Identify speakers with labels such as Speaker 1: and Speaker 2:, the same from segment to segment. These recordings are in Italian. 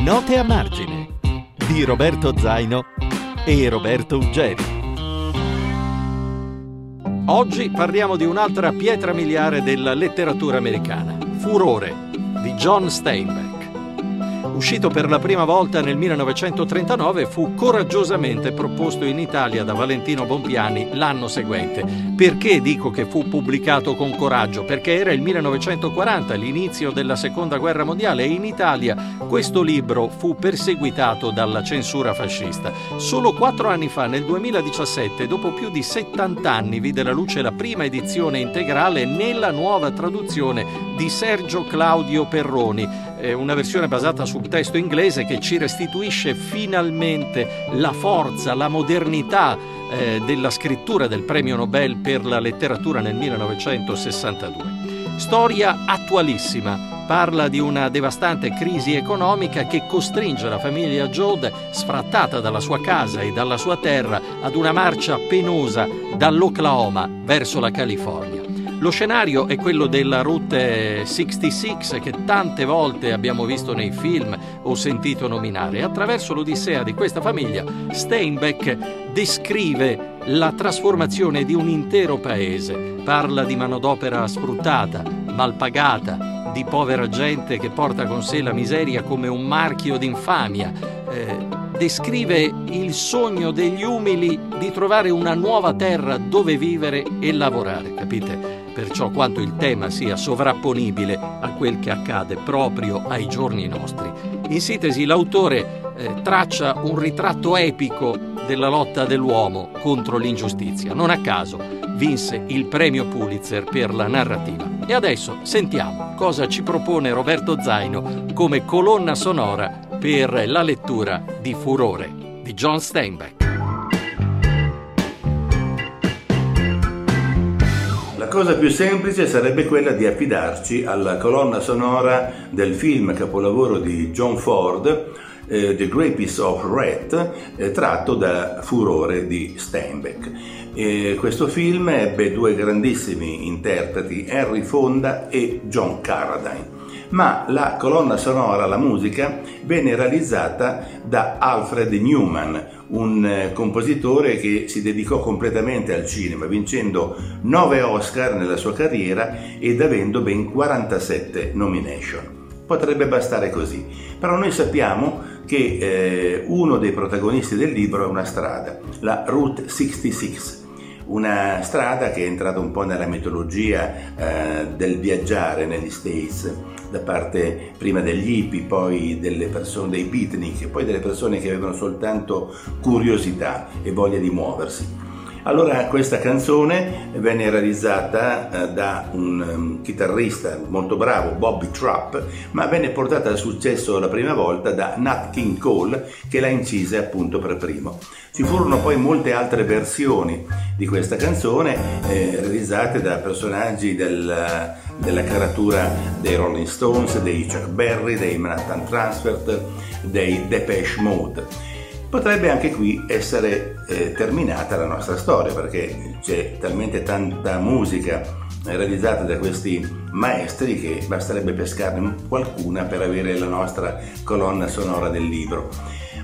Speaker 1: Note a margine di Roberto Zaino e Roberto Uggeri. Oggi parliamo di un'altra pietra miliare della letteratura americana, Furore di John Steinbeck uscito per la prima volta nel 1939, fu coraggiosamente proposto in Italia da Valentino Bompiani l'anno seguente. Perché dico che fu pubblicato con coraggio? Perché era il 1940, l'inizio della Seconda Guerra Mondiale e in Italia questo libro fu perseguitato dalla censura fascista. Solo quattro anni fa, nel 2017, dopo più di 70 anni, vide la luce la prima edizione integrale nella nuova traduzione di Sergio Claudio Perroni una versione basata sul testo inglese che ci restituisce finalmente la forza, la modernità eh, della scrittura del premio Nobel per la letteratura nel 1962. Storia attualissima, parla di una devastante crisi economica che costringe la famiglia Jode, sfrattata dalla sua casa e dalla sua terra, ad una marcia penosa dall'Oklahoma verso la California. Lo scenario è quello della Route 66 che tante volte abbiamo visto nei film o sentito nominare. Attraverso l'odissea di questa famiglia, Steinbeck descrive la trasformazione di un intero paese. Parla di manodopera sfruttata, malpagata, di povera gente che porta con sé la miseria come un marchio d'infamia. Eh, descrive il sogno degli umili di trovare una nuova terra dove vivere e lavorare, capite? Perciò quanto il tema sia sovrapponibile a quel che accade proprio ai giorni nostri. In sintesi, l'autore eh, traccia un ritratto epico della lotta dell'uomo contro l'ingiustizia. Non a caso vinse il premio Pulitzer per la narrativa. E adesso sentiamo cosa ci propone Roberto Zaino come colonna sonora per la lettura di Furore di John Steinbeck.
Speaker 2: Cosa più semplice sarebbe quella di affidarci alla colonna sonora del film capolavoro di John Ford, eh, The Grapes of Red, eh, tratto da Furore di Steinbeck. Eh, questo film ebbe due grandissimi interpreti, Henry Fonda e John Carradine ma la colonna sonora, la musica, venne realizzata da Alfred Newman, un eh, compositore che si dedicò completamente al cinema, vincendo 9 Oscar nella sua carriera ed avendo ben 47 nomination. Potrebbe bastare così, però noi sappiamo che eh, uno dei protagonisti del libro è una strada, la Route 66, una strada che è entrata un po' nella mitologia eh, del viaggiare negli States, da parte prima degli hippie, poi delle persone, dei beatnik, poi delle persone che avevano soltanto curiosità e voglia di muoversi. Allora questa canzone venne realizzata eh, da un um, chitarrista molto bravo, Bobby Trapp, ma venne portata al successo la prima volta da Nat King Cole che la incise appunto per primo. Ci furono poi molte altre versioni di questa canzone eh, realizzate da personaggi del, della caratura dei Rolling Stones, dei Chuck Berry, dei Manhattan Transfer, dei Depeche Mode. Potrebbe anche qui essere eh, terminata la nostra storia perché c'è talmente tanta musica realizzata da questi maestri che basterebbe pescarne qualcuna per avere la nostra colonna sonora del libro.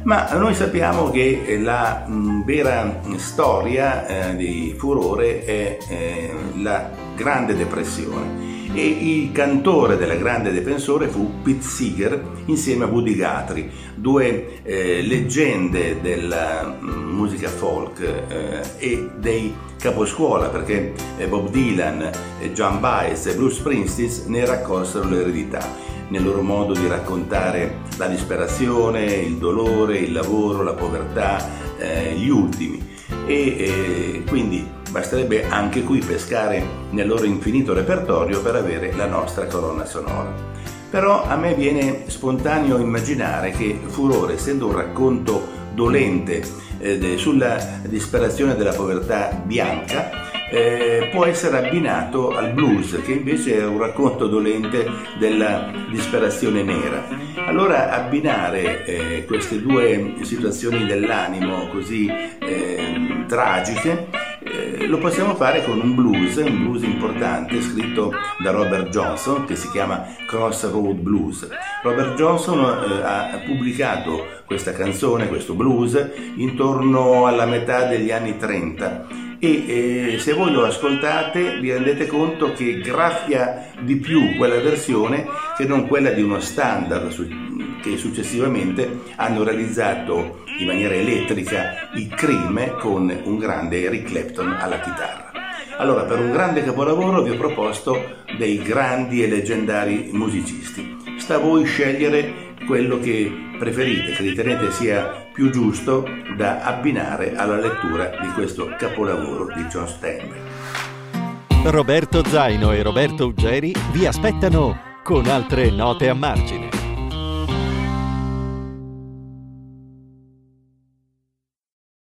Speaker 2: Ma noi sappiamo che la mh, vera storia eh, di Furore è eh, la Grande Depressione e il cantore della grande difensore fu Pete Seeger insieme a Woody Guthrie, due eh, leggende della mm, musica folk eh, e dei caposcuola perché eh, Bob Dylan, John Baez e Bruce Springsteen ne raccolsero l'eredità nel loro modo di raccontare la disperazione, il dolore, il lavoro, la povertà, eh, gli ultimi. E eh, quindi Basterebbe anche qui pescare nel loro infinito repertorio per avere la nostra colonna sonora. Però a me viene spontaneo immaginare che Furore, essendo un racconto dolente eh, sulla disperazione della povertà bianca, eh, può essere abbinato al blues, che invece è un racconto dolente della disperazione nera. Allora abbinare eh, queste due situazioni dell'animo così eh, tragiche lo possiamo fare con un blues, un blues importante scritto da Robert Johnson che si chiama Crossroad Blues. Robert Johnson eh, ha pubblicato questa canzone, questo blues, intorno alla metà degli anni 30 e eh, se voi lo ascoltate vi rendete conto che graffia di più quella versione che non quella di uno standard che successivamente hanno realizzato in maniera elettrica i Cream con un grande Eric Clapton alla chitarra. Allora, per un grande capolavoro vi ho proposto dei grandi e leggendari musicisti. Sta a voi scegliere quello che preferite, che ritenete sia più giusto da abbinare alla lettura di questo capolavoro di John Steinbeck.
Speaker 1: Roberto Zaino e Roberto Uggeri vi aspettano con altre note a margine.